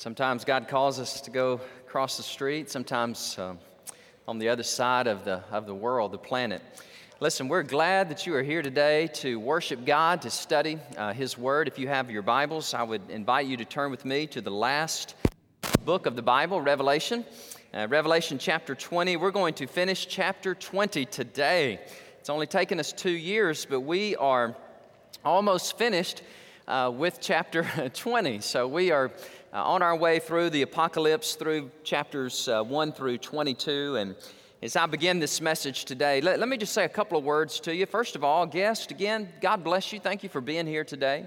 Sometimes God calls us to go across the street, sometimes uh, on the other side of the, of the world, the planet. Listen, we're glad that you are here today to worship God, to study uh, His Word. If you have your Bibles, I would invite you to turn with me to the last book of the Bible, Revelation. Uh, Revelation chapter 20. We're going to finish chapter 20 today. It's only taken us two years, but we are almost finished uh, with chapter 20. So we are uh, on our way through the apocalypse through chapters uh, 1 through 22. And as I begin this message today, let, let, me just say a couple of words to you. First of all, guest, again, God bless you. Thank you for being here today.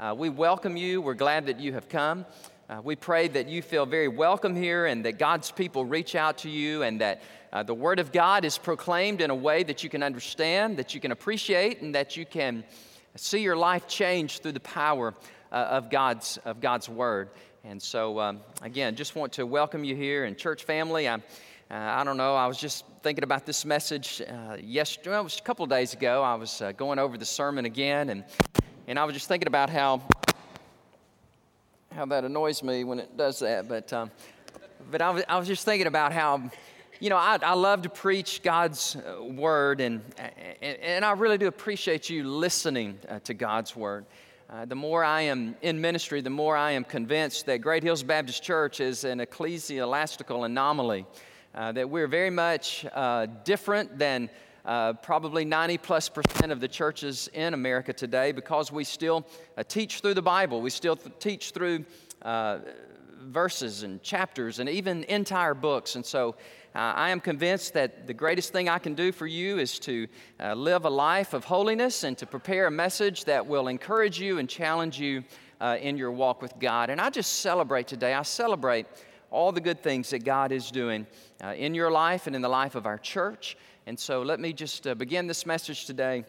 Uh, we welcome you. We're glad that you have come. Uh, we pray that you feel very welcome here and that God's people reach out to you and that uh, the Word of God is proclaimed in a way that you can understand, that you can appreciate, and that you can see your life change through the power uh, of, God's, of God's Word. And so, um, again, just want to welcome you here and church family. I, uh, I don't know, I was just thinking about this message uh, yesterday, well, it was a couple days ago. I was uh, going over the sermon again, and, and I was just thinking about how, how that annoys me when it does that. But, um, but I, was, I was just thinking about how, you know, I, I love to preach God's uh, word, and, and, and I really do appreciate you listening uh, to God's word. Uh, the more I am in ministry, the more I am convinced that Great Hills Baptist Church is an ecclesiastical anomaly, uh, that we're very much uh, different than uh, probably 90 plus percent of the churches in America today because we still uh, teach through the Bible. We still th- teach through uh, verses and chapters and even entire books. And so uh, I am convinced that the greatest thing I can do for you is to uh, live a life of holiness and to prepare a message that will encourage you and challenge you uh, in your walk with God. And I just celebrate today. I celebrate all the good things that God is doing uh, in your life and in the life of our church. And so let me just uh, begin this message today.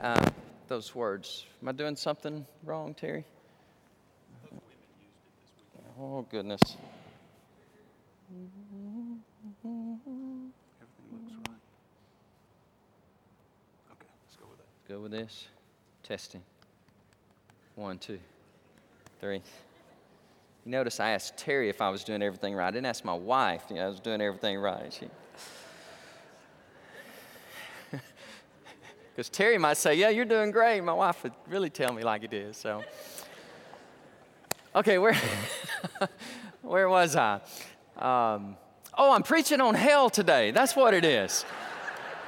Uh, those words. Am I doing something wrong, Terry? Oh, goodness. Everything looks right. Okay, let's go with it. Go with this. Testing. One, two, three. You notice I asked Terry if I was doing everything right. I didn't ask my wife. You know, I was doing everything right. She... Because Terry might say, Yeah, you're doing great. My wife would really tell me like it is. So, okay, where, where was I? Um, oh, I'm preaching on hell today. That's what it is.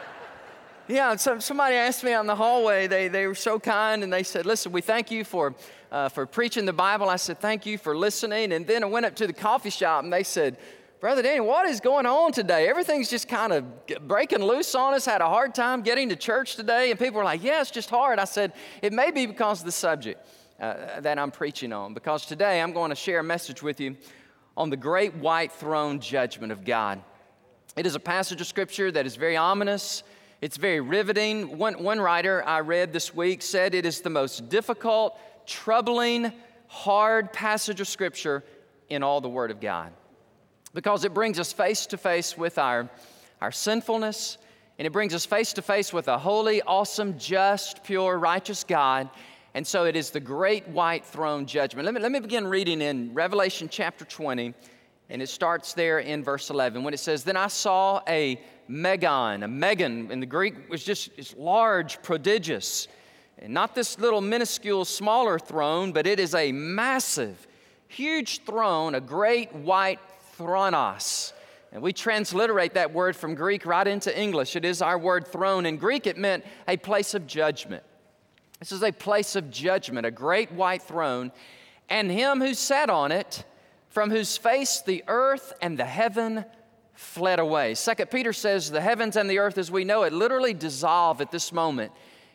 yeah, so somebody asked me on the hallway, they, they were so kind, and they said, Listen, we thank you for, uh, for preaching the Bible. I said, Thank you for listening. And then I went up to the coffee shop, and they said, Brother Danny, what is going on today? Everything's just kind of breaking loose on us. Had a hard time getting to church today. And people were like, Yeah, it's just hard. I said, It may be because of the subject uh, that I'm preaching on, because today I'm going to share a message with you on the great white throne judgment of God. It is a passage of scripture that is very ominous. It's very riveting. One, one writer I read this week said it is the most difficult, troubling, hard passage of scripture in all the Word of God because it brings us face to face with our, our sinfulness and it brings us face to face with a holy, awesome, just, pure, righteous God and so it is the great white throne judgment. Let me, let me begin reading in Revelation chapter 20, and it starts there in verse 11 when it says, Then I saw a megon. A megon in the Greek was just it's large, prodigious. And not this little minuscule, smaller throne, but it is a massive, huge throne, a great white thronos. And we transliterate that word from Greek right into English. It is our word throne. In Greek, it meant a place of judgment. This is a place of judgment, a great white throne, and him who sat on it, from whose face the earth and the heaven fled away. Second Peter says the heavens and the earth as we know it literally dissolve at this moment.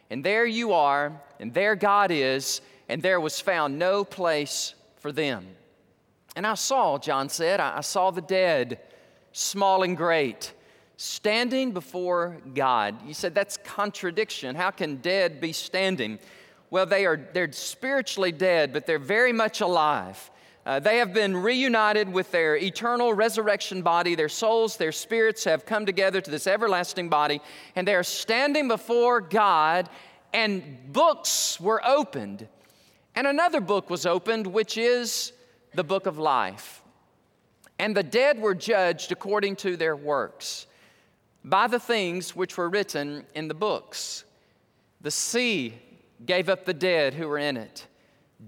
And there you are, and there God is, and there was found no place for them. And I saw, John said, I saw the dead, small and great standing before God. You said that's contradiction. How can dead be standing? Well, they are they're spiritually dead, but they're very much alive. Uh, they have been reunited with their eternal resurrection body. Their souls, their spirits have come together to this everlasting body, and they are standing before God, and books were opened. And another book was opened, which is the book of life. And the dead were judged according to their works by the things which were written in the books. The sea gave up the dead who were in it.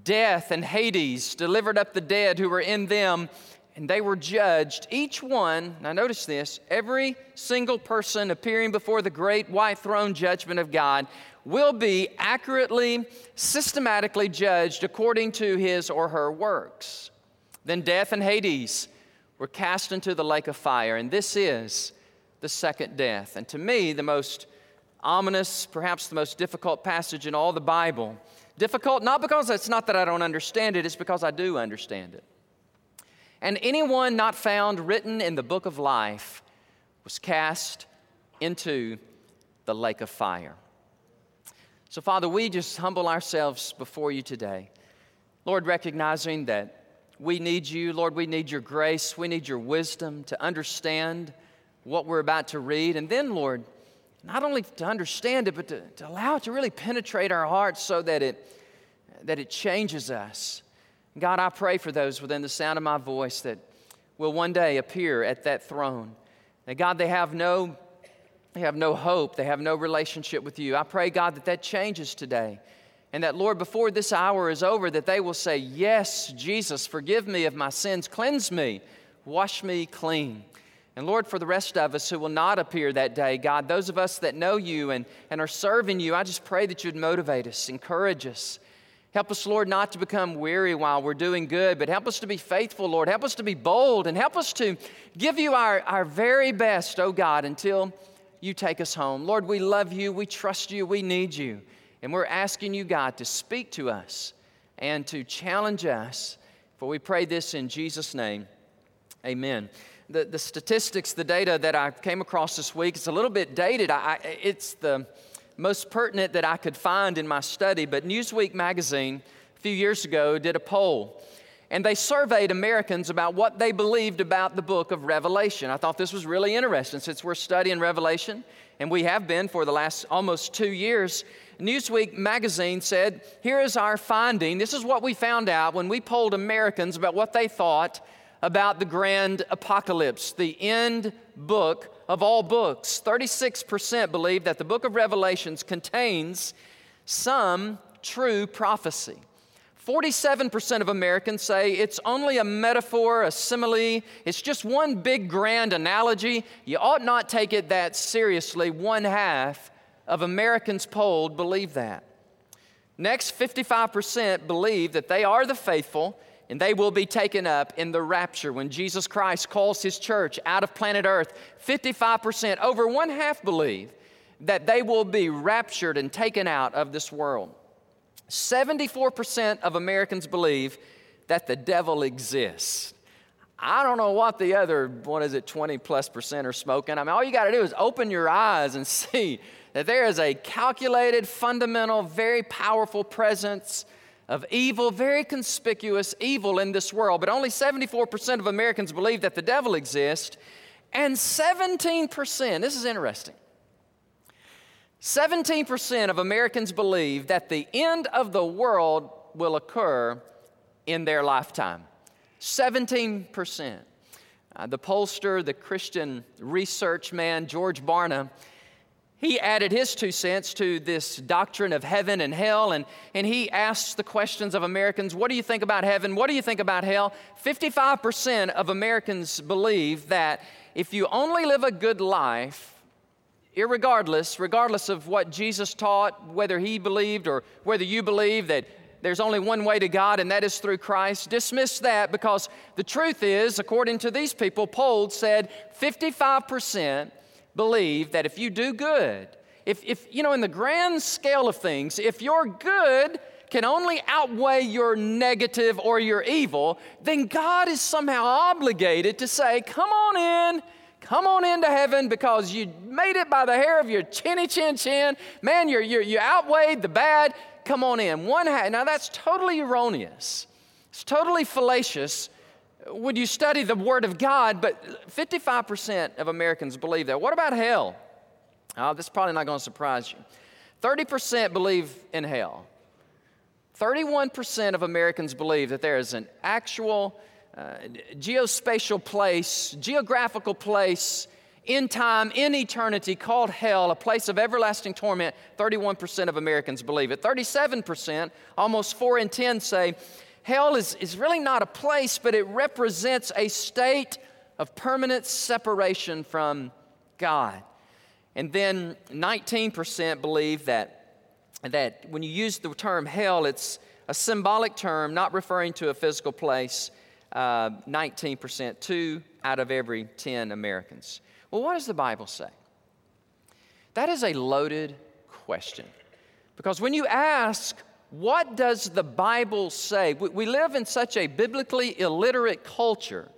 Death and Hades delivered up the dead who were in them, and they were judged, each one, now notice this, every single person appearing before the great white throne judgment of God will be accurately, systematically judged according to his or her works. Then death and Hades were cast into the lake of fire, and this is the second death. And to me, the most ominous, perhaps the most difficult passage in all the Bible. Difficult not because it's not that I don't understand it, it's because I do understand it. And anyone not found written in the book of life was cast into the lake of fire. So, Father, we just humble ourselves before you today. Lord, recognizing that we need you. Lord, we need your grace. We need your wisdom to understand what we're about to read. And then, Lord, not only to understand it, but to, to allow it to really penetrate our hearts so that it, that it changes us. God, I pray for those within the sound of my voice that will one day appear at that throne. That God, they have no, they have no hope, they have no relationship with you. I pray, God, that that changes today. And that, Lord, before this hour is over, that they will say, Yes, Jesus, forgive me of my sins, cleanse me, wash me clean. And Lord, for the rest of us who will not appear that day, God, those of us that know you and, and are serving you, I just pray that you'd motivate us, encourage us. Help us, Lord, not to become weary while we're doing good, but help us to be faithful, Lord. Help us to be bold and help us to give you our, our very best, oh God, until you take us home. Lord, we love you, we trust you, we need you. And we're asking you, God, to speak to us and to challenge us. For we pray this in Jesus' name. Amen the, the statistics, the data that I came across this week, it's a little bit dated. I, it's the most pertinent that I could find in my study, but Newsweek magazine a few years ago did a poll. And they surveyed Americans about what they believed about the book of Revelation. I thought this was really interesting since we're studying Revelation, and we have been for the last almost two years. Newsweek magazine said, Here is our finding. This is what we found out when we polled Americans about what they thought about the grand apocalypse, the end book of all books. 36% believe that the book of Revelations contains some true prophecy. 47% of Americans say it's only a metaphor, a simile, it's just one big grand analogy. You ought not take it that seriously. One half of Americans polled believe that. Next, 55% believe that they are the faithful and they will be taken up in the rapture when Jesus Christ calls his church out of planet Earth. 55%, over one half believe that they will be raptured and taken out of this world. 74% of Americans believe that the devil exists. I don't know what the other, what is it, 20 plus percent are smoking. I mean, all you got to do is open your eyes and see that there is a calculated, fundamental, very powerful presence of evil, very conspicuous evil in this world, but only 74% of Americans believe that the devil exists, and 17%, this is interesting, 17% of Americans believe that the end of the world will occur in their lifetime. 17%. Uh, the pollster, the Christian research man, George Barna, he added his two cents to this doctrine of heaven and hell, and, and he asked the questions of Americans What do you think about heaven? What do you think about hell? 55% of Americans believe that if you only live a good life, irregardless, regardless of what Jesus taught, whether he believed or whether you believe that there's only one way to God, and that is through Christ. Dismiss that because the truth is, according to these people, polled said 55% believe that if you do good, if, if, you know, in the grand scale of things, if your good can only outweigh your negative or your evil, then God is somehow obligated to say, Come on in, come on into heaven because you made it by the hair of your chinny chin chin. Man, you're, you're, you outweighed the bad. Come on in. One ha- now, that's totally erroneous, it's totally fallacious would you study the Word of God? But 55% of Americans believe that. What about hell? Oh, this is probably not going to surprise you. 30% believe in hell. 31% of Americans believe that there is an actual uh, geospatial place, geographical place in time, in eternity, called hell, a place of everlasting torment. 31% of Americans believe it. 37%, almost 4 in 10, say hell is, is really not a place, but it represents a state of permanent separation from God. And then 19% believe that, that when you use the term hell, it's a symbolic term, not referring to a physical place. Uh, 19%, two out of every 10 Americans. Well, what does the Bible say? That is a loaded question. Because when you ask, what does the Bible say? We, we live in such a biblically illiterate culture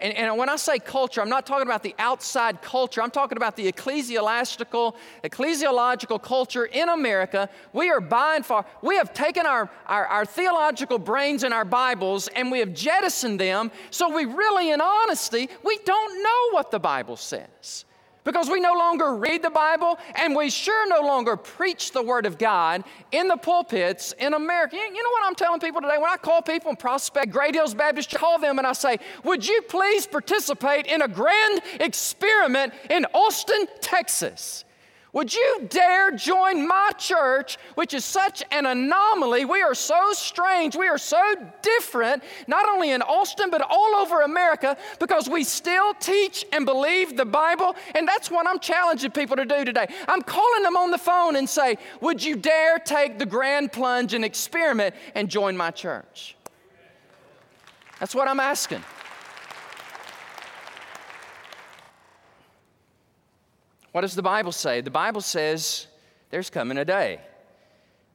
and, and when I say culture, I'm not talking about the outside culture. I'm talking about the ecclesiastical, ecclesiological culture in America. We are by and far, we have taken our, our, our theological brains and our Bibles and we have jettisoned them. So we really, in honesty, we don't know what the Bible says because we no longer read the Bible and we sure no longer preach the Word of God in the pulpits in America. You, know what I'm telling people today? When I call people in prospect Great Hills Baptist, call them and I say, Would you please participate in a grand experiment in Austin, Texas? Would you dare join my church, which is such an anomaly? We are so strange. We are so different, not only in Austin, but all over America, because we still teach and believe the Bible. And that's what I'm challenging people to do today. I'm calling them on the phone and say, Would you dare take the grand plunge and experiment and join my church? That's what I'm asking. What does the Bible say? The Bible says there's coming a day.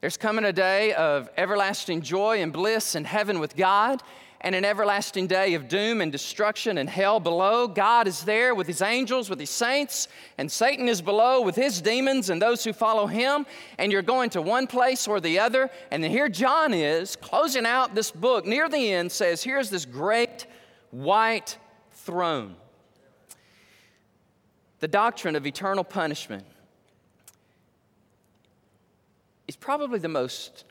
There's coming a day of everlasting joy and bliss in heaven with God, and an everlasting day of doom and destruction and hell below. God is there with his angels, with his saints, and Satan is below with his demons and those who follow him. And you're going to one place or the other. And then here John is closing out this book near the end, says, Here's this great white throne the doctrine of eternal punishment is probably the most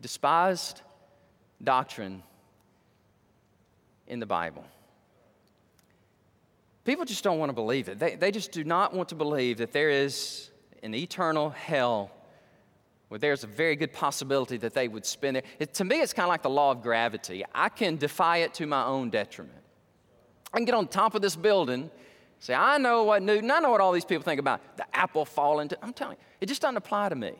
despised doctrine in the Bible. People just don't want to believe it. They, they just do not want to believe that there is an eternal hell where there's a very good possibility that they would spend there. It, to me, it's kind of like the law of gravity. I can defy it to my own detriment. I can get on top of this building Say, I know what Newton, I know what all these people think about the apple falling. To, I'm telling you, it just doesn't apply to me.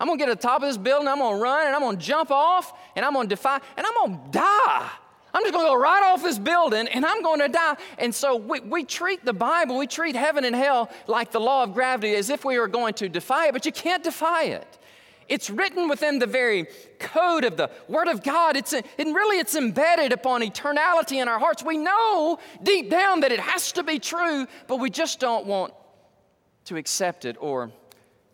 I'm gonna get to the top of this building, I'm gonna run, and I'm gonna jump off, and I'm gonna defy, and I'm gonna die. I'm just gonna go right off this building and I'm gonna die. And so we, we treat the Bible, we treat heaven and hell like the law of gravity as if we were going to defy it, but you can't defy it. It's written within the very code of the Word of God. It's, and really it's embedded upon eternality in our hearts. We know deep down that it has to be true, but we just don't want to accept it or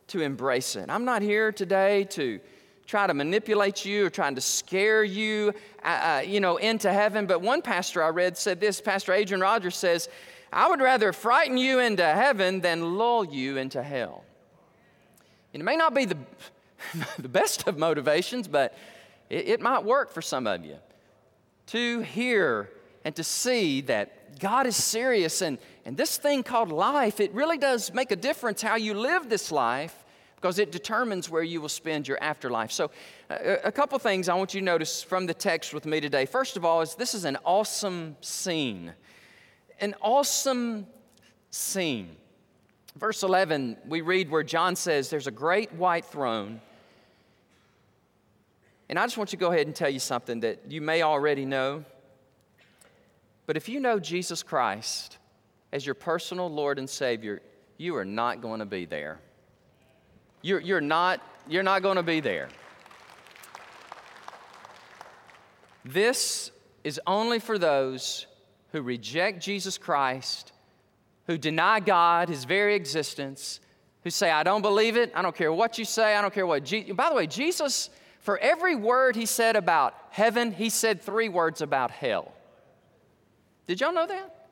to embrace it. I'm not here today to try to manipulate you or trying to scare you, uh, uh, you know, into heaven. But one pastor I read said this. Pastor Adrian Rogers says, "I would rather frighten you into heaven than lull you into hell." And it may not be the the best of motivations, but it, it might work for some of you to hear and to see that God is serious and, and this thing called life, it really does make a difference how you live this life because it determines where you will spend your afterlife. So, a, a couple things I want you to notice from the text with me today. First of all, is this is an awesome scene. An awesome scene. Verse 11, we read where John says, There's a great white throne and I just want to go ahead and tell you something that you may already know. But if you know Jesus Christ as your personal Lord and Savior, you are not going to be there. You're, you're, not, you're not going to be there. This is only for those who reject Jesus Christ, who deny God, His very existence, who say, I don't believe it. I don't care what you say. I don't care what. Je-. By the way, Jesus for every word he said about heaven, he said three words about hell. Did y'all know that?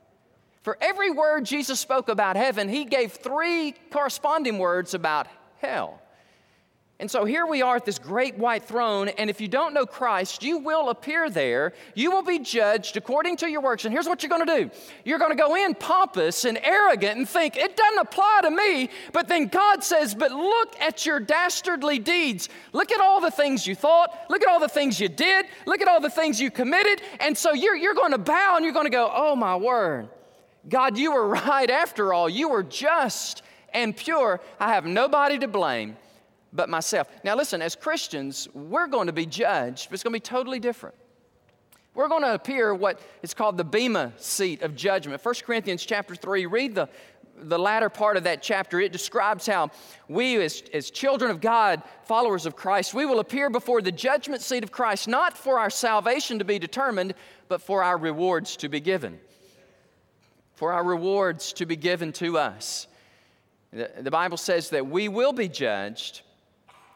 For every word Jesus spoke about heaven, he gave three corresponding words about hell. And so here we are at this great white throne, and if you don't know Christ, you will appear there. You will be judged according to your works. And here's what you're going to do you're going to go in pompous and arrogant and think, it doesn't apply to me. But then God says, but look at your dastardly deeds. Look at all the things you thought. Look at all the things you did. Look at all the things you committed. And so you're, you're going to bow and you're going to go, oh my word. God, you were right after all. You were just and pure. I have nobody to blame but myself. Now, listen, as Christians, we're going to be judged, but it's going to be totally different. We're going to appear what is called the Bema seat of judgment. 1 Corinthians chapter 3, read the, the latter part of that chapter. It describes how we, as, as children of God, followers of Christ, we will appear before the judgment seat of Christ, not for our salvation to be determined, but for our rewards to be given. For our rewards to be given to us. The, the Bible says that we will be judged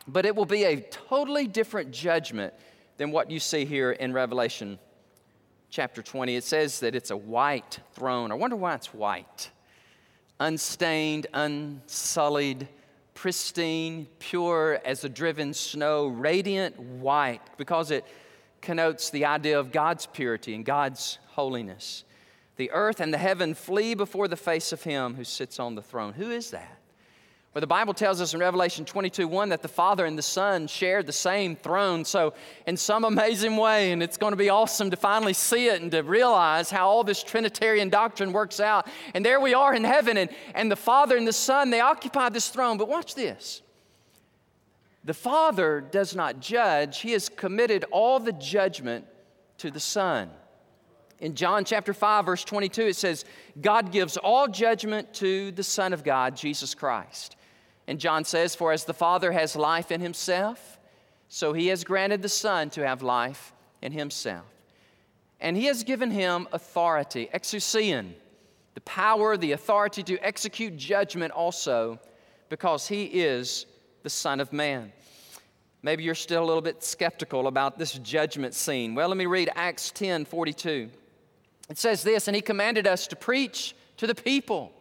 but it will be a totally different judgment than what you see here in Revelation chapter 20. It says that it's a white throne. I wonder why it's white. Unstained, unsullied, pristine, pure as a driven snow, radiant white, because it connotes the idea of God's purity and God's holiness. The earth and the heaven flee before the face of Him who sits on the throne. Who is that? But the Bible tells us in Revelation 22 1 that the Father and the Son shared the same throne. So, in some amazing way, and it's going to be awesome to finally see it and to realize how all this Trinitarian doctrine works out. And there we are in heaven, and, and the Father and the Son, they occupy this throne. But watch this the Father does not judge, He has committed all the judgment to the Son. In John chapter 5, verse 22, it says, God gives all judgment to the Son of God, Jesus Christ. And John says, For as the Father has life in himself, so he has granted the Son to have life in himself. And he has given him authority, exousian, the power, the authority to execute judgment also, because he is the Son of Man. Maybe you're still a little bit skeptical about this judgment scene. Well, let me read Acts 10 42. It says this, and he commanded us to preach to the people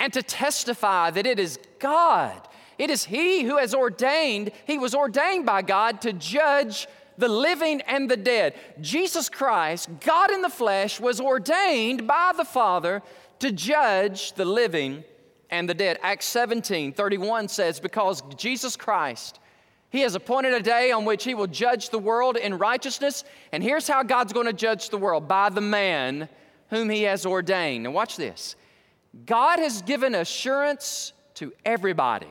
and to testify that it is God. It is He who has ordained, He was ordained by God to judge the living and the dead. Jesus Christ, God in the flesh, was ordained by the Father to judge the living and the dead. Acts 17 31 says, Because Jesus Christ, He has appointed a day on which He will judge the world in righteousness. And here's how God's going to judge the world by the man whom He has ordained. Now, watch this. God has given assurance to everybody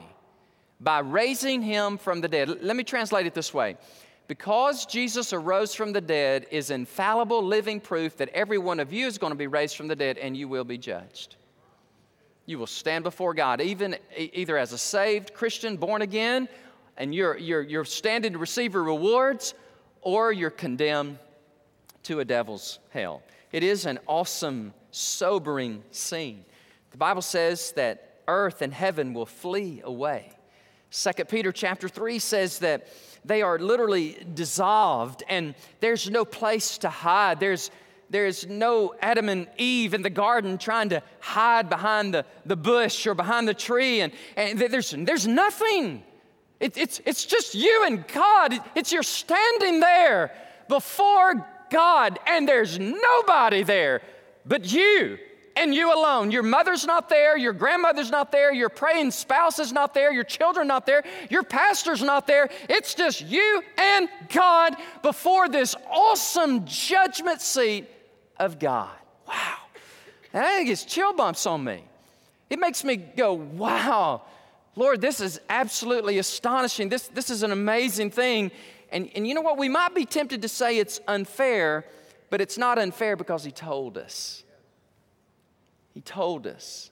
by raising him from the dead. Let me translate it this way. Because Jesus arose from the dead is infallible living proof that every one of you is going to be raised from the dead and you will be judged. You will stand before God, even either as a saved Christian, born again, and you're, you're, you're standing to receive your rewards, or you're condemned to a devil's hell. It is an awesome, sobering scene. The Bible says that earth and heaven will flee away. 2 Peter chapter 3 says that they are literally dissolved and there's no place to hide. There's, there's no Adam and Eve in the garden trying to hide behind the, the bush or behind the tree, and, and there's, there's nothing. It, it's, it's just you and God. It's you're standing there before God, and there's nobody there but you and you alone. Your mother's not there, your grandmother's not there, your praying spouse is not there, your children not there, your pastor's not there. It's just you and God before this awesome judgment seat of God. Wow. And I think it's chill bumps on me. It makes me go, wow, Lord, this is absolutely astonishing. This, this is an amazing thing. And, and you know what? We might be tempted to say it's unfair, but it's not unfair because He told us. He told us.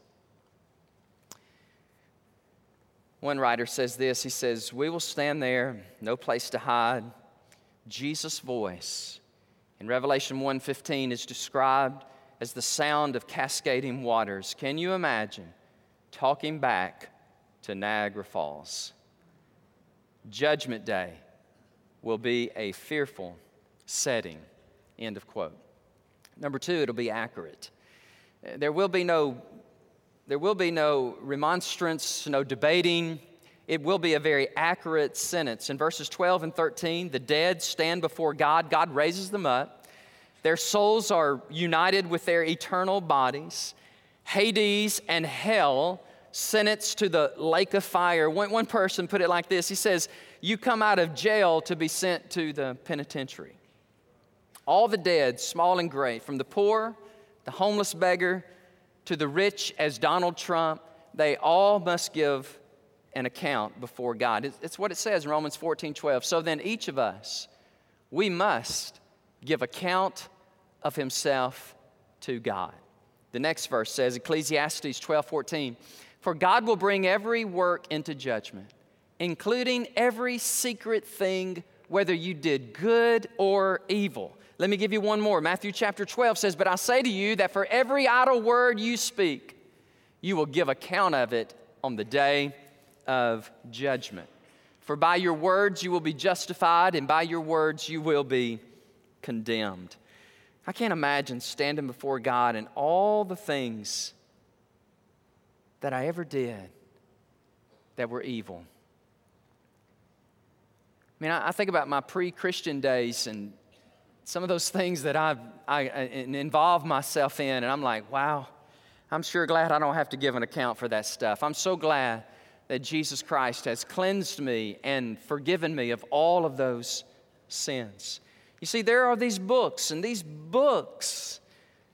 One writer says this he says, We will stand there, no place to hide. Jesus' voice in Revelation 1:15 is described as the sound of cascading waters. Can you imagine talking back to Niagara Falls? Judgment Day will be a fearful setting. End of quote. Number two, it'll be accurate. There will be no, there will be no remonstrance, no debating. it will be a very accurate sentence. In verses 12 and 13, the dead stand before God, God raises them up. Their souls are united with their eternal bodies. Hades and hell sentenced to the lake of fire. One, one person put it like this He says, You come out of jail to be sent to the penitentiary. All the dead, small and great, from the poor, the homeless beggar, to the rich as Donald Trump, they all must give an account before God. It's what it says in Romans 14 12. So then, each of us, we must give account of himself to God. The next verse says, Ecclesiastes 12 14, For God will bring every work into judgment, including every secret thing, whether you did good or evil. Let me give you one more. Matthew chapter 12 says, But I say to you that for every idle word you speak, you will give account of it on the day of judgment. For by your words you will be justified, and by your words you will be condemned. I can't imagine standing before God and all the things that I ever did that were evil. I mean, I, think about my pre Christian days and some of those things that I've I, involved myself in, and I'm like, wow, I'm sure glad I don't have to give an account for that stuff. I'm so glad that Jesus Christ has cleansed me and forgiven me of all of those sins. You see, there are these books, and these books,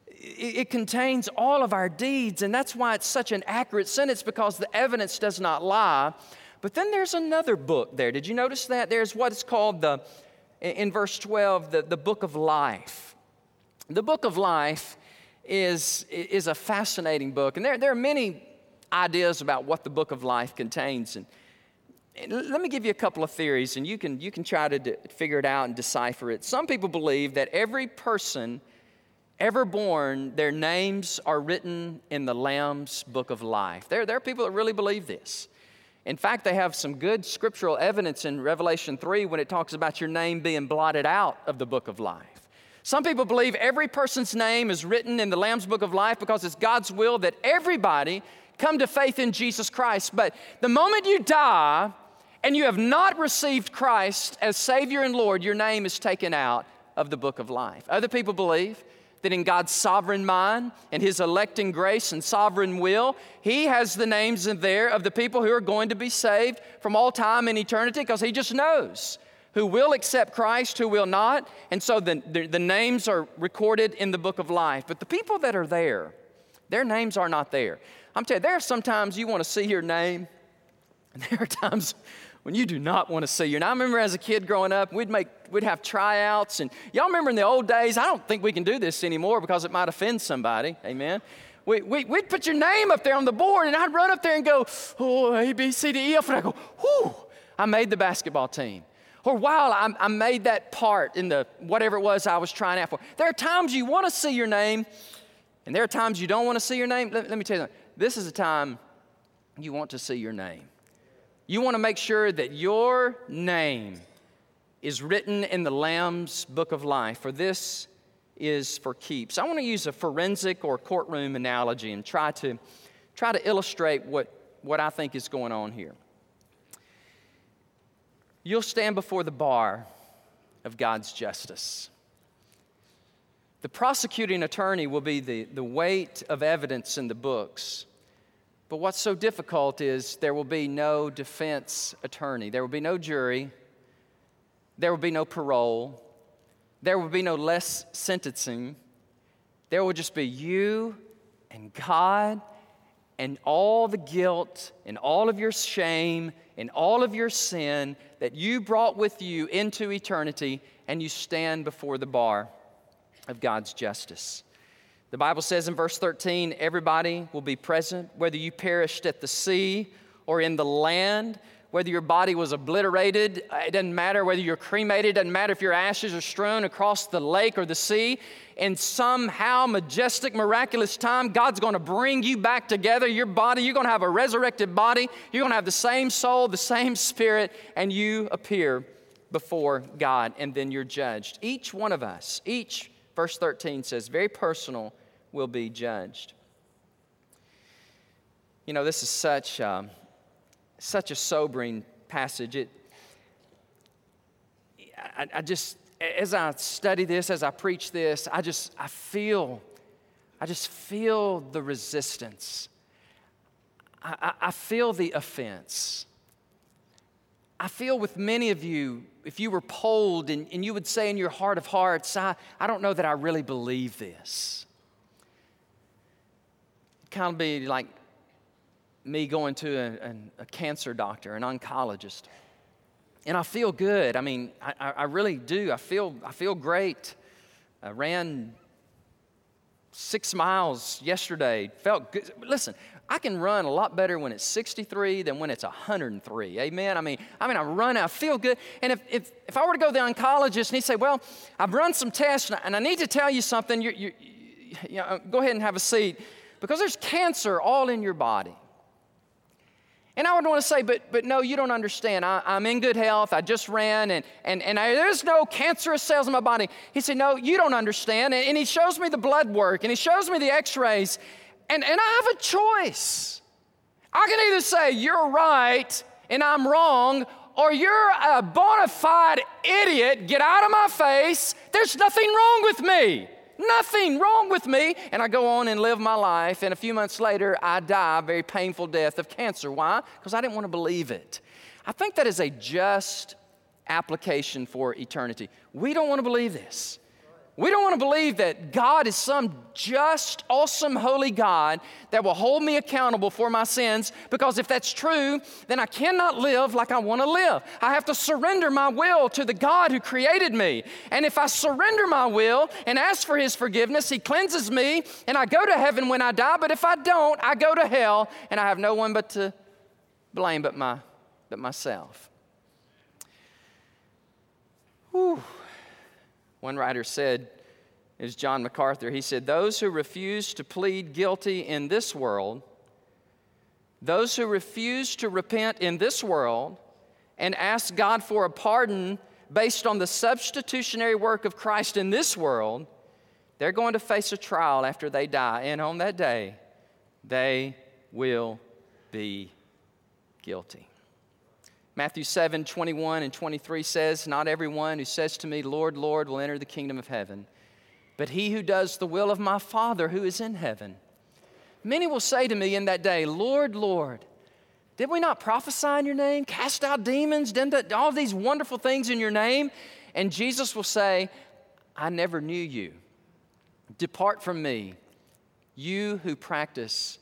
it, it, contains all of our deeds, and that's why it's such an accurate sentence because the evidence does not lie. But then there's another book there. Did you notice that? There's what is called the in verse 12, the, the book of life. The book of life is, is a fascinating book, and there, there are many ideas about what the book of life contains. And, let me give you a couple of theories, and you can, you can try to figure it out and decipher it. Some people believe that every person ever born, their names are written in the Lamb's book of life. There, there are people that really believe this. In fact, they have some good scriptural evidence in Revelation 3 when it talks about your name being blotted out of the book of life. Some people believe every person's name is written in the Lamb's book of life because it's God's will that everybody come to faith in Jesus Christ. But the moment you die and you have not received Christ as Savior and Lord, your name is taken out of the book of life. Other people believe that in God's sovereign mind and His electing grace and sovereign will, He has the names in there of the people who are going to be saved from all time and eternity because He just knows who will accept Christ, who will not. And so the, the, the, names are recorded in the book of life. But the people that are there, their names are not there. I'm telling you, there are sometimes you want to see your name, and there are times when you do not want to see you. And I remember as a kid growing up, we'd make we'd have tryouts, and y'all remember in the old days. I don't think we can do this anymore because it might offend somebody. Amen. We, we, would put your name up there on the board, and I'd run up there and go, oh, A, B, C, D, E, F, and I go, whew, I made the basketball team. Or wow, I, I made that part in the whatever it was I was trying out for. There are times you want to see your name, and there are times you don't want to see your name. Let, let me tell you something. This is a time you want to see your name. You want to make sure that your name is written in the Lamb's book of life, for this is for keeps. I want to use a forensic or courtroom analogy and try to, try to illustrate what, what I think is going on here. You'll stand before the bar of God's justice. The prosecuting attorney will be the, the weight of evidence in the books. But what's so difficult is there will be no defense attorney, there will be no jury, there will be no parole, there will be no less sentencing. There will just be you and God and all the guilt and all of your shame and all of your sin that you brought with you into eternity, and you stand before the bar of God's justice. The Bible says in verse 13, everybody will be present, whether you perished at the sea or in the land, whether your body was obliterated, it doesn't matter whether you're cremated, it doesn't matter if your ashes are strewn across the lake or the sea. In somehow majestic, miraculous time, God's to bring you back together. Your body, you're to have a resurrected body. You're to have the same soul, the same spirit, and you appear before God, and then you're judged. Each one of us, each, verse 13 says, very personal will be judged. You know, this is such, um, such a sobering passage. It, I, I just, as I study this, as I preach this, I just, I feel, I just feel the resistance. I, I, I feel the offense. I feel with many of you, if you were polled and, and you would say in your heart of hearts, I, I don't know that I really believe this. Kind of be like me going to a, a cancer doctor, an oncologist. And I feel good. I mean, I, I really do. I feel, I feel great. I ran six miles yesterday. Felt good. Listen, I can run a lot better when it's 63 than when it's 103. Amen. I mean, I mean, I run, I feel good. And if, if, if I were to go to the oncologist and he'd say, Well, I've run some tests and I, and I need to tell you something, you, you, you know, go ahead and have a seat because there's cancer all in your body. And I would want to say, but, but no, you don't understand. I, am in good health. I just ran, and, and, and I, there's no cancerous cells in my body. He said, No, you don't understand. And, and he shows me the blood work, and he shows me the x rays, and, and I have a choice. I can either say, You're right, and I'm wrong, or you're a bona fide idiot. Get out of my face. There's nothing wrong with me. Nothing wrong with me. And I go on and live my life. And a few months later, I die a very painful death of cancer. Why? Because I didn't want to believe it. I think that is a just application for eternity. We don't want to believe this. We don't want to believe that God is some just, awesome, holy God that will hold me accountable for my sins because if that's true, then I cannot live like I want to live. I have to surrender my will to the God who created me. And if I surrender my will and ask for His forgiveness, He cleanses me and I go to heaven when I die. But if I don't, I go to hell and I have no one but to blame but, my, but myself. Whew. One writer said, is John MacArthur, he said, Those who refuse to plead guilty in this world, those who refuse to repent in this world and ask God for a pardon based on the substitutionary work of Christ in this world, they're going to face a trial after they die. And on that day, they will be guilty. Matthew 7 21 and 23 says, Not everyone who says to me, Lord, Lord, will enter the kingdom of heaven, but he who does the will of my Father who is in heaven. Many will say to me in that day, Lord, Lord, did we not prophesy in your name, cast out demons, did all these wonderful things in your name? And Jesus will say, I never knew you. Depart from me, you who practice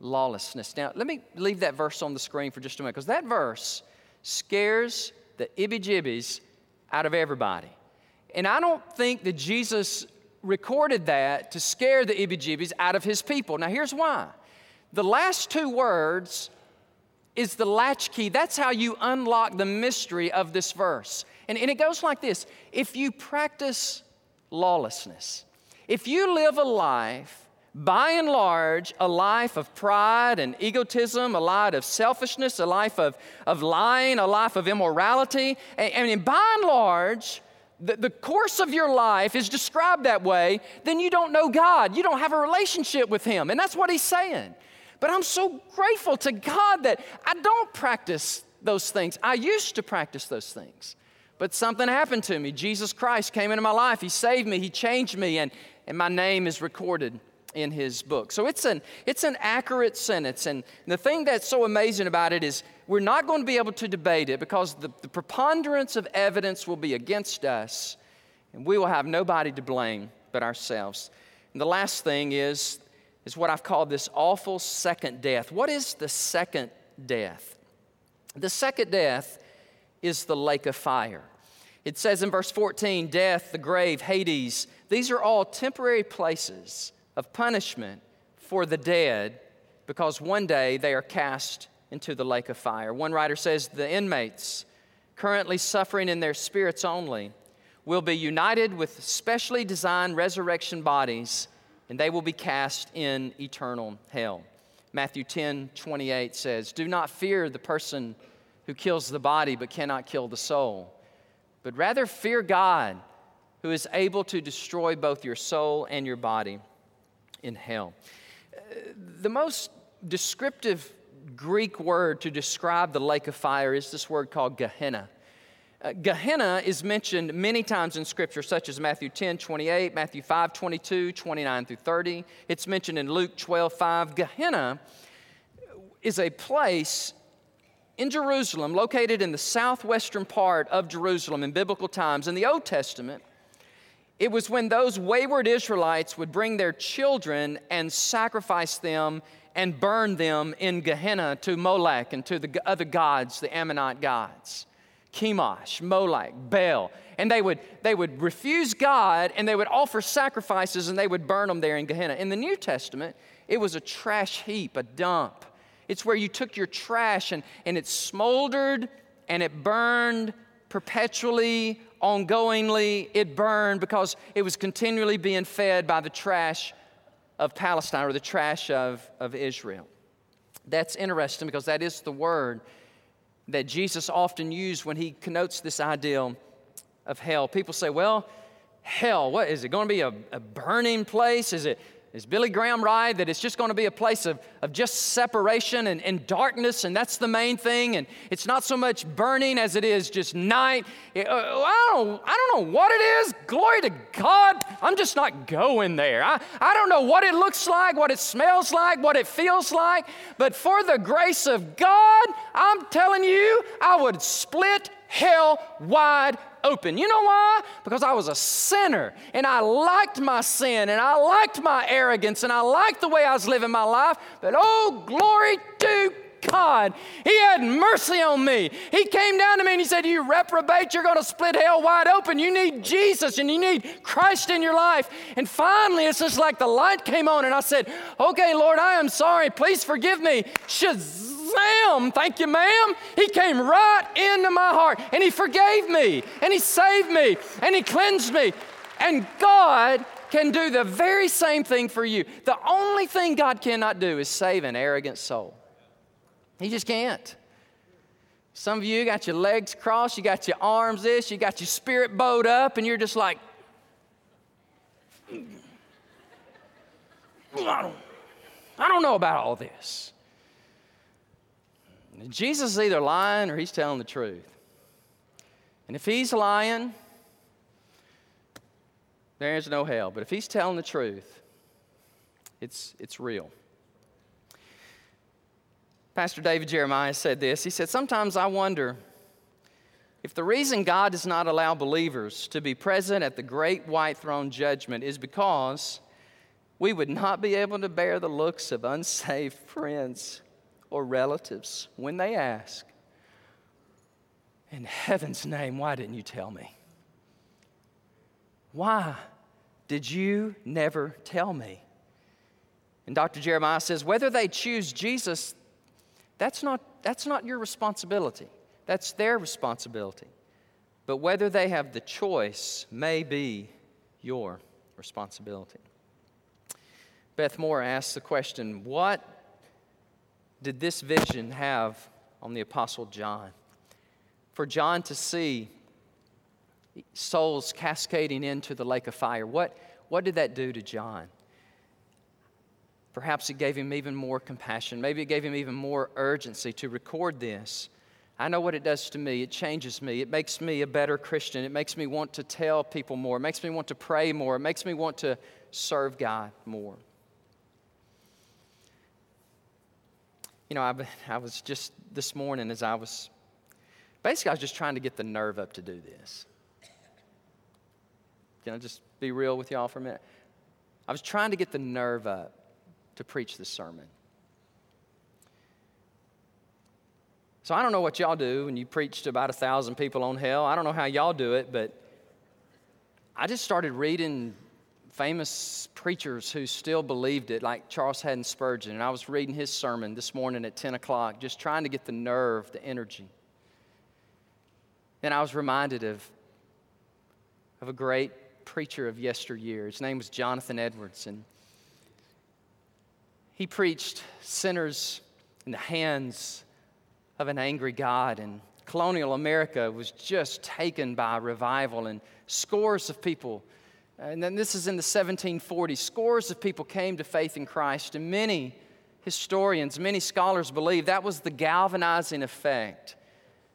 lawlessness. Now, let me leave that verse on the screen for just a minute, because that verse scares the ibby jibbies out of everybody. And I don't think that Jesus recorded that to scare the ibby jibbies out of his people. Now, here's why the last two words is the latchkey. That's how you unlock the mystery of this verse. And, and it goes like this If you practice lawlessness, if you live a life by and large, a life of pride and egotism, a life of selfishness, a life of, of lying, a life of immorality. And, and by and large, the, the course of your life is described that way, then you don't know God. You don't have a relationship with Him. And that's what He's saying. But I'm so grateful to God that I don't practice those things. I used to practice those things. But something happened to me. Jesus Christ came into my life. He saved me. He changed me. And, and my name is recorded in his book. So it's an, it's an accurate sentence. And the thing that's so amazing about it is we're not going to be able to debate it because the, the preponderance of evidence will be against us, and we will have nobody to blame but ourselves. And the last thing is, is what I've called this awful second death. What is the second death? The second death is the lake of fire. It says in verse 14, death, the grave, Hades, these are all temporary places of punishment for the dead because one day they are cast into the lake of fire. One writer says the inmates, currently suffering in their spirits only, will be united with specially designed resurrection bodies and they will be cast in eternal hell. Matthew 10 28 says, Do not fear the person who kills the body but cannot kill the soul, but rather fear God who is able to destroy both your soul and your body in hell. Uh, the most descriptive Greek word to describe the lake of fire is this word called Gehenna. Uh, Gehenna is mentioned many times in Scripture, such as Matthew 10, 28, Matthew 5, 22, 29 through 30. It's mentioned in Luke 12, 5. Gehenna is a place in Jerusalem, located in the southwestern part of Jerusalem in biblical times. In the Old Testament, it was when those wayward Israelites would bring their children and sacrifice them and burn them in Gehenna to Molech and to the other gods, the Ammonite gods. Chemosh, Molech, Baal. And they would, they would refuse God and they would offer sacrifices and they would burn them there in Gehenna. In the New Testament, it was a trash heap, a dump. It's where you took your trash and, and it smoldered and it burned perpetually, ongoingly. It burned because it was continually being fed by the trash of Palestine or the trash of, of Israel. That's interesting because that is the word that Jesus often used when he connotes this ideal of hell. People say, well, hell, what is it going to be a, a burning place? Is it is Billy Graham right that it's just going to be a place of, of just separation and, and darkness, and that's the main thing? And it's not so much burning as it is just night. Uh, I, don't, I don't know what it is. Glory to God. I'm just not going there. I, I don't know what it looks like, what it smells like, what it feels like, but for the grace of God, I'm telling you, I would split hell wide open. You know why? Because I was a sinner and I liked my sin and I liked my arrogance and I liked the way I was living my life. But oh, glory to God. He had mercy on me. He came down to me and he said, You reprobate, you're going to split hell wide open. You need Jesus and you need Christ in your life. And finally, it's just like the light came on and I said, Okay, Lord, I am sorry. Please forgive me. Shazam! Sam, thank you, ma'am. He came right into my heart and He forgave me and He saved me and He cleansed me. And God can do the very same thing for you. The only thing God cannot do is save an arrogant soul. He just can't. Some of you got your legs crossed, you got your arms this, you got your spirit bowed up, and you're just like, I don't, I don't know about all this. Jesus is either lying or he's telling the truth. And if he's lying, there is no hell. But if he's telling the truth, it's, it's real. Pastor David Jeremiah said this. He said, Sometimes I wonder if the reason God does not allow believers to be present at the great white throne judgment is because we would not be able to bear the looks of unsaved friends or relatives when they ask, In heaven's name, why didn't you tell me? Why did you never tell me? And Dr. Jeremiah says, whether they choose Jesus, that's not, that's not your responsibility. That's their responsibility. But whether they have the choice may be your responsibility. Beth Moore asks the question what did this vision have on the Apostle John? For John to see souls cascading into the lake of fire, what, what did that do to John? Perhaps it gave him even more compassion. Maybe it gave him even more urgency to record this. I know what it does to me. It changes me. It makes me a better Christian. It makes me want to tell people more. It makes me want to pray more. It makes me want to serve God more. You know, I, I was just this morning as I was, basically, I was just trying to get the nerve up to do this. Can I just be real with y'all for a minute? I was trying to get the nerve up to preach this sermon. So I don't know what y'all do when you preach to about a thousand people on hell. I don't know how y'all do it, but I just started reading famous preachers who still believed it, like Charles Haddon Spurgeon. And I was reading his sermon this morning at 10 o'clock, just trying to get the nerve, the energy. And I was reminded of, of a great preacher of yesteryear. His name was Jonathan Edwards. And he preached sinners in the hands of an angry God. And colonial America was just taken by revival, and scores of people Uh, and then this is in the 1740s. Scores of people came to faith in Christ, and many historians, many scholars believe that was the galvanizing effect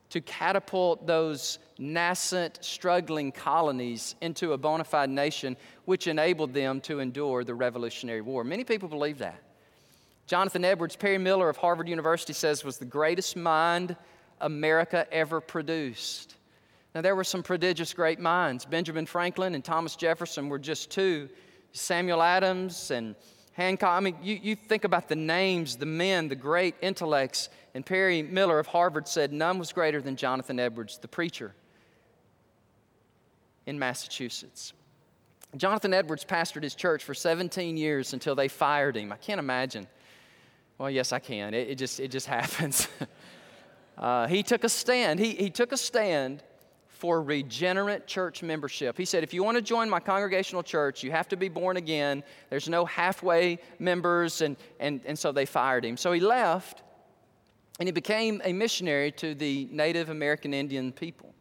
to catapult those nascent, struggling colonies into a bona fide nation, which enabled them to endure the Revolutionary War. Many people believe that. Jonathan Edwards, Perry Miller of Harvard University says was the greatest mind America ever produced. Now, there were some prodigious great minds. Benjamin Franklin and Thomas Jefferson were just two. Samuel Adams and Hancock. I mean, you, you think about the names, the men, the great intellects. And Perry Miller of Harvard said none was greater than Jonathan Edwards, the preacher in Massachusetts. Jonathan Edwards pastored his church for 17 years until they fired him. I can't imagine. Well, yes, I can. It, it just, it just happens. uh, he took a stand. He, he took a stand for regenerate church membership. He said, if you want to join my congregational church, you have to be born again. There's no halfway members, and, and, and so they fired him. So he left, and he became a missionary to the Native American Indian people.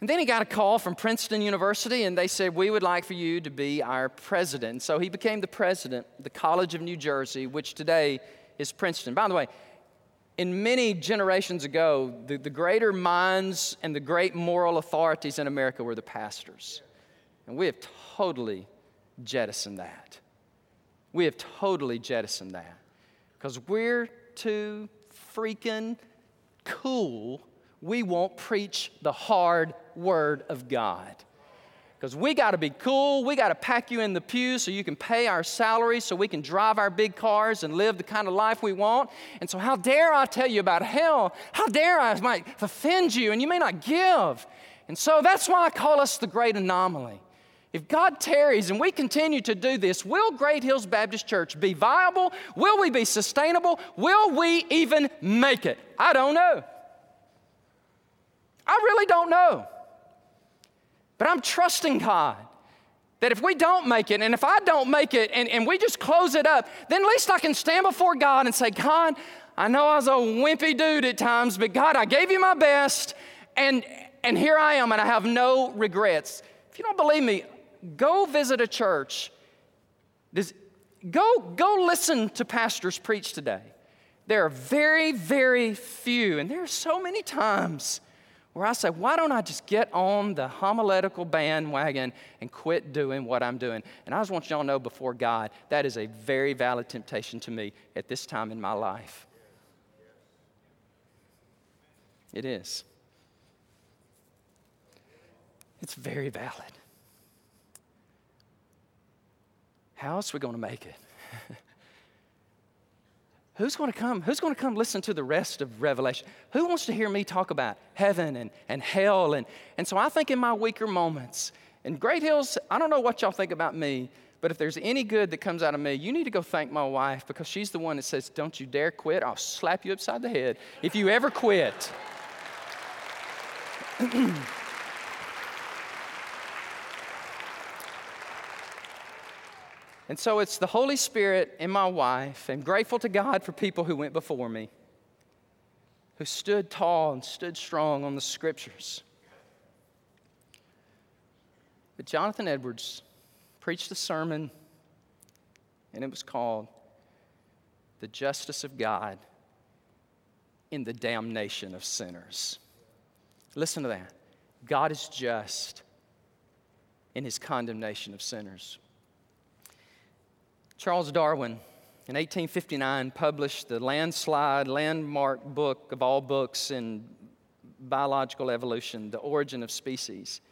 And then he got a call from Princeton University, and they said, We would like for you to be our president. So he became the president of the College of New Jersey, which today is Princeton. By the way, in many generations ago, the, the greater minds and the great moral authorities in America were the pastors. And we have totally jettisoned that. We have totally jettisoned that because we're too freaking cool. We won't preach the hard word of God because we got to be cool. We got to pack you in the pew so you can pay our salary, so we can drive our big cars and live the kind of life we want. And so, how dare I tell you about hell? How dare I might offend you and you may not give? And so, that's why I call us the great anomaly. If God tarries and we continue to do this, will Great Hills Baptist Church be viable? Will we be sustainable? Will we even make it? I don't know. I really don't know. But I'm trusting God that if we don't make it, and if I don't make it, and, and we just close it up, then at least I can stand before God and say, God, I know I was a wimpy dude at times, but God, I gave you my best, and, and here I am, and I have no regrets. If you don't believe me, go visit a church. This, go, go listen to pastors preach today. There are very, very few, and there are so many times where I say, why don't I just get on the homiletical bandwagon and quit doing what I'm doing? And I just want y'all to know before God, that is a very valid temptation to me at this time in my life. It is. It's very valid. How else are we going to make it? Who's going to come? Who's going to come listen to the rest of Revelation? Who wants to hear me talk about heaven and, and hell? And, and so I think in my weaker moments, in Great Hills, I don't know what y'all think about me, but if there's any good that comes out of me, you need to go thank my wife because she's the one that says, Don't you dare quit. I'll slap you upside the head if you ever quit. And so it's the Holy Spirit and my wife, and grateful to God for people who went before me, who stood tall and stood strong on the scriptures. But Jonathan Edwards preached a sermon, and it was called The Justice of God in the Damnation of Sinners. Listen to that. God is just in his condemnation of sinners. Charles Darwin in 1859 published the landslide, landmark book of all books in biological evolution, The Origin of Species.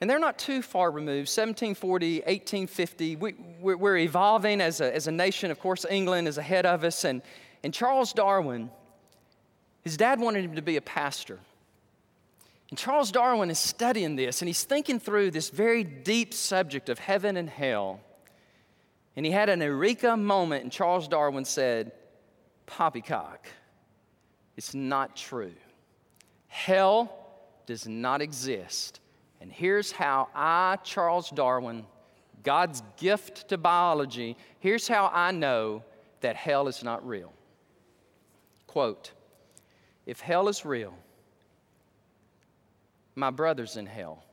And they're not too far removed 1740, 1850. We, are evolving as a, as a nation. Of course, England is ahead of us. And, and Charles Darwin, his dad wanted him to be a pastor. And Charles Darwin is studying this and he's thinking through this very deep subject of heaven and hell. And he had an eureka moment, and Charles Darwin said, Poppycock, it's not true. Hell does not exist. And here's how I, Charles Darwin, God's gift to biology, here's how I know that hell is not real. Quote If hell is real, my brother's in hell,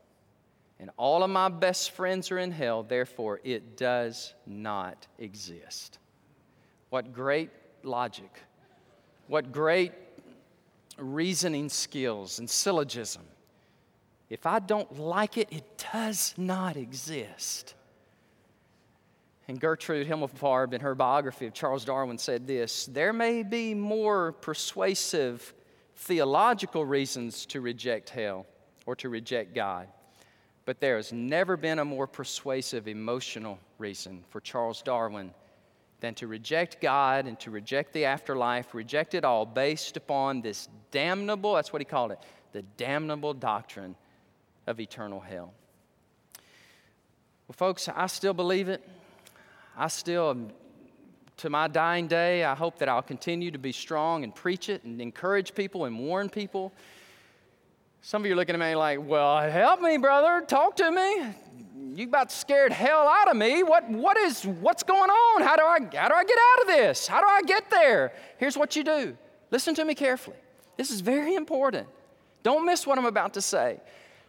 and all of my best friends are in hell, therefore it does not exist. What great logic. What great reasoning skills and syllogism. If I don't like it, it does not exist. And Gertrude Himmelfarb, in her biography of Charles Darwin, said this There may be more persuasive theological reasons to reject hell or to reject God, but there has never been a more persuasive emotional reason for Charles Darwin than to reject God and to reject the afterlife, reject it all based upon this damnable, that's what he called it, the damnable doctrine of eternal hell. Well, folks, I still believe it. I still, to my dying day, I hope that I'll continue to be strong and preach it and encourage people and warn people. Some of you are looking at me like, well, help me, brother. Talk to me. You about scared hell out of me. What, what is, what's going on? How do, I, how do I get out of this? How do I get there? Here's what you do. Listen to me carefully. This is very important. Don't miss what I'm about to say.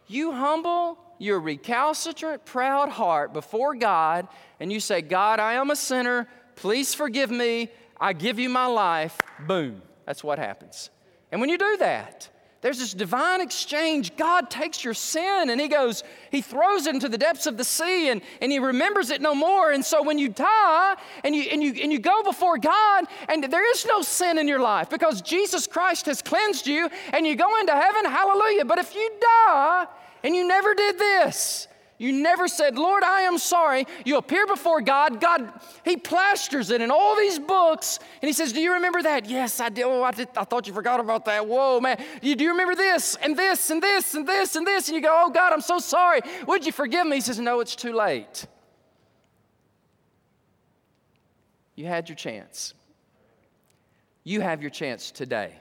You humble your recalcitrant, proud heart before God and you say, God, I am a sinner. Please forgive me. I give you my life. Boom. That's what happens. And when you do that, there's this divine exchange. God takes your sin and He goes, He throws it into the depths of the sea and, and He remembers it no more. And so when you die and you, and, you, and you go before God, and there is no sin in your life because Jesus Christ has cleansed you and you go into heaven, hallelujah. But if you die and you never did this, you never said, Lord, I am sorry. You appear before God. God, He plasters it in all these books. And He says, Do you remember that? Yes, I did. Oh, I, did. I thought you forgot about that. Whoa, man. You, do you remember this and this and this and this and this? And you go, Oh, God, I'm so sorry. Would you forgive me? He says, No, it's too late. You had your chance. You have your chance today.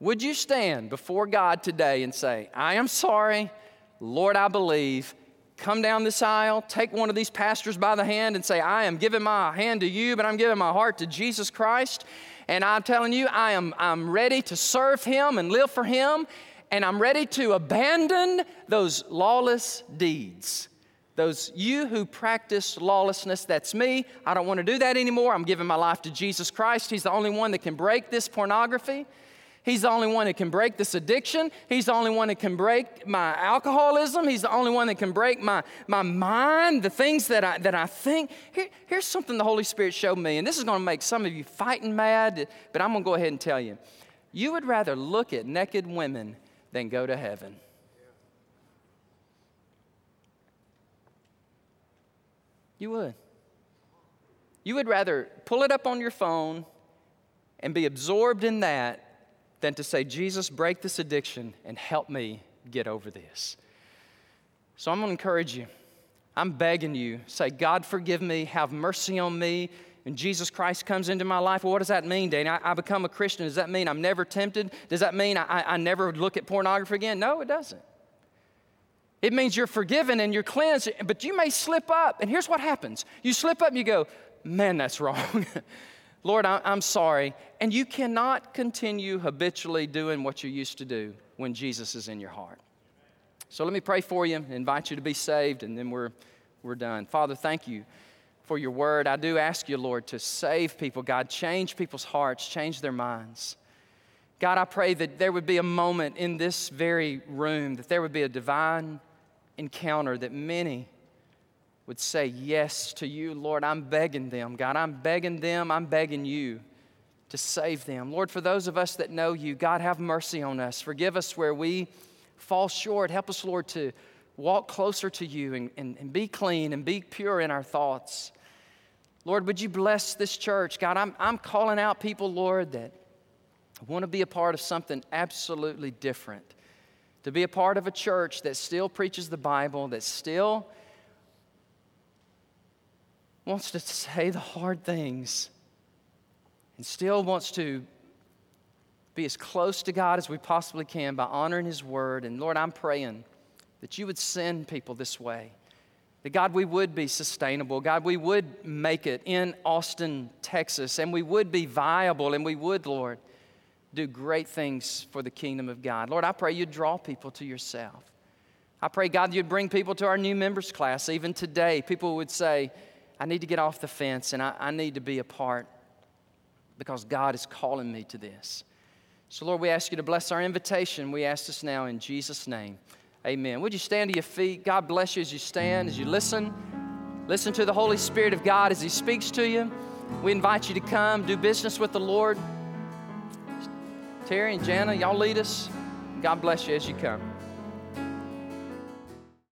Would you stand before God today and say, I am sorry. Lord, I believe come down this aisle, take one of these pastors by the hand, and say, I am giving my hand to you, but I'm giving my heart to Jesus Christ. And I'm telling you, I am I'm ready to serve Him and live for Him. And I'm ready to abandon those lawless deeds. Those you who practice lawlessness, that's me. I don't want to do that anymore. I'm giving my life to Jesus Christ. He's the only one that can break this pornography. He's the only one that can break this addiction. He's the only one that can break my alcoholism. He's the only one that can break my, my mind, the things that I, that I think. Here, here's something the Holy Spirit showed me, and this is going to make some of you fighting mad, but I'm going to go ahead and tell you. You would rather look at naked women than go to heaven. You would. You would rather pull it up on your phone and be absorbed in that than to say, Jesus, break this addiction and help me get over this. So I'm going to encourage you. I'm begging you, say, God, forgive me, have mercy on me. And Jesus Christ comes into my life. Well, what does that mean, Danny? I, I become a Christian. Does that mean I'm never tempted? Does that mean I, I never look at pornography again? No, it doesn't. It means you're forgiven and you're cleansed, but you may slip up. And here's what happens you slip up and you go, man, that's wrong. Lord, I'm sorry. And you cannot continue habitually doing what you used to do when Jesus is in your heart. So let me pray for you invite you to be saved, and then we're, we're done. Father, thank you for your word. I do ask you, Lord, to save people. God, change people's hearts, change their minds. God, I pray that there would be a moment in this very room, that there would be a divine encounter that many would say yes to you, Lord, I'm begging them. God, I'm begging them, I'm begging you to save them. Lord, for those of us that know you, God, have mercy on us. Forgive us where we fall short. Help us, Lord, to walk closer to you and, and, and be clean and be pure in our thoughts. Lord, would you bless this church? God, I'm, I'm calling out people, Lord, that want to be a part of something absolutely different. To be a part of a church that still preaches the Bible, that still wants to say the hard things and still wants to be as close to God as we possibly can by honoring His Word. And Lord, I'm praying that you would send people this way. That God, we would be sustainable. God, we would make it in Austin, Texas, and we would be viable, and we would, Lord, do great things for the kingdom of God. Lord, I pray you draw people to yourself. I pray, God, you'd bring people to our new members class. Even today, people would say, I need to get off the fence and I, I need to be a part because God is calling me to this. So, Lord, we ask you to bless our invitation. We ask this now in Jesus' name. Amen. Would you stand to your feet? God bless you as you stand, as you listen. Listen to the Holy Spirit of God as He speaks to you. We invite you to come, do business with the Lord. Terry and Jana, y'all lead us. God bless you as you come.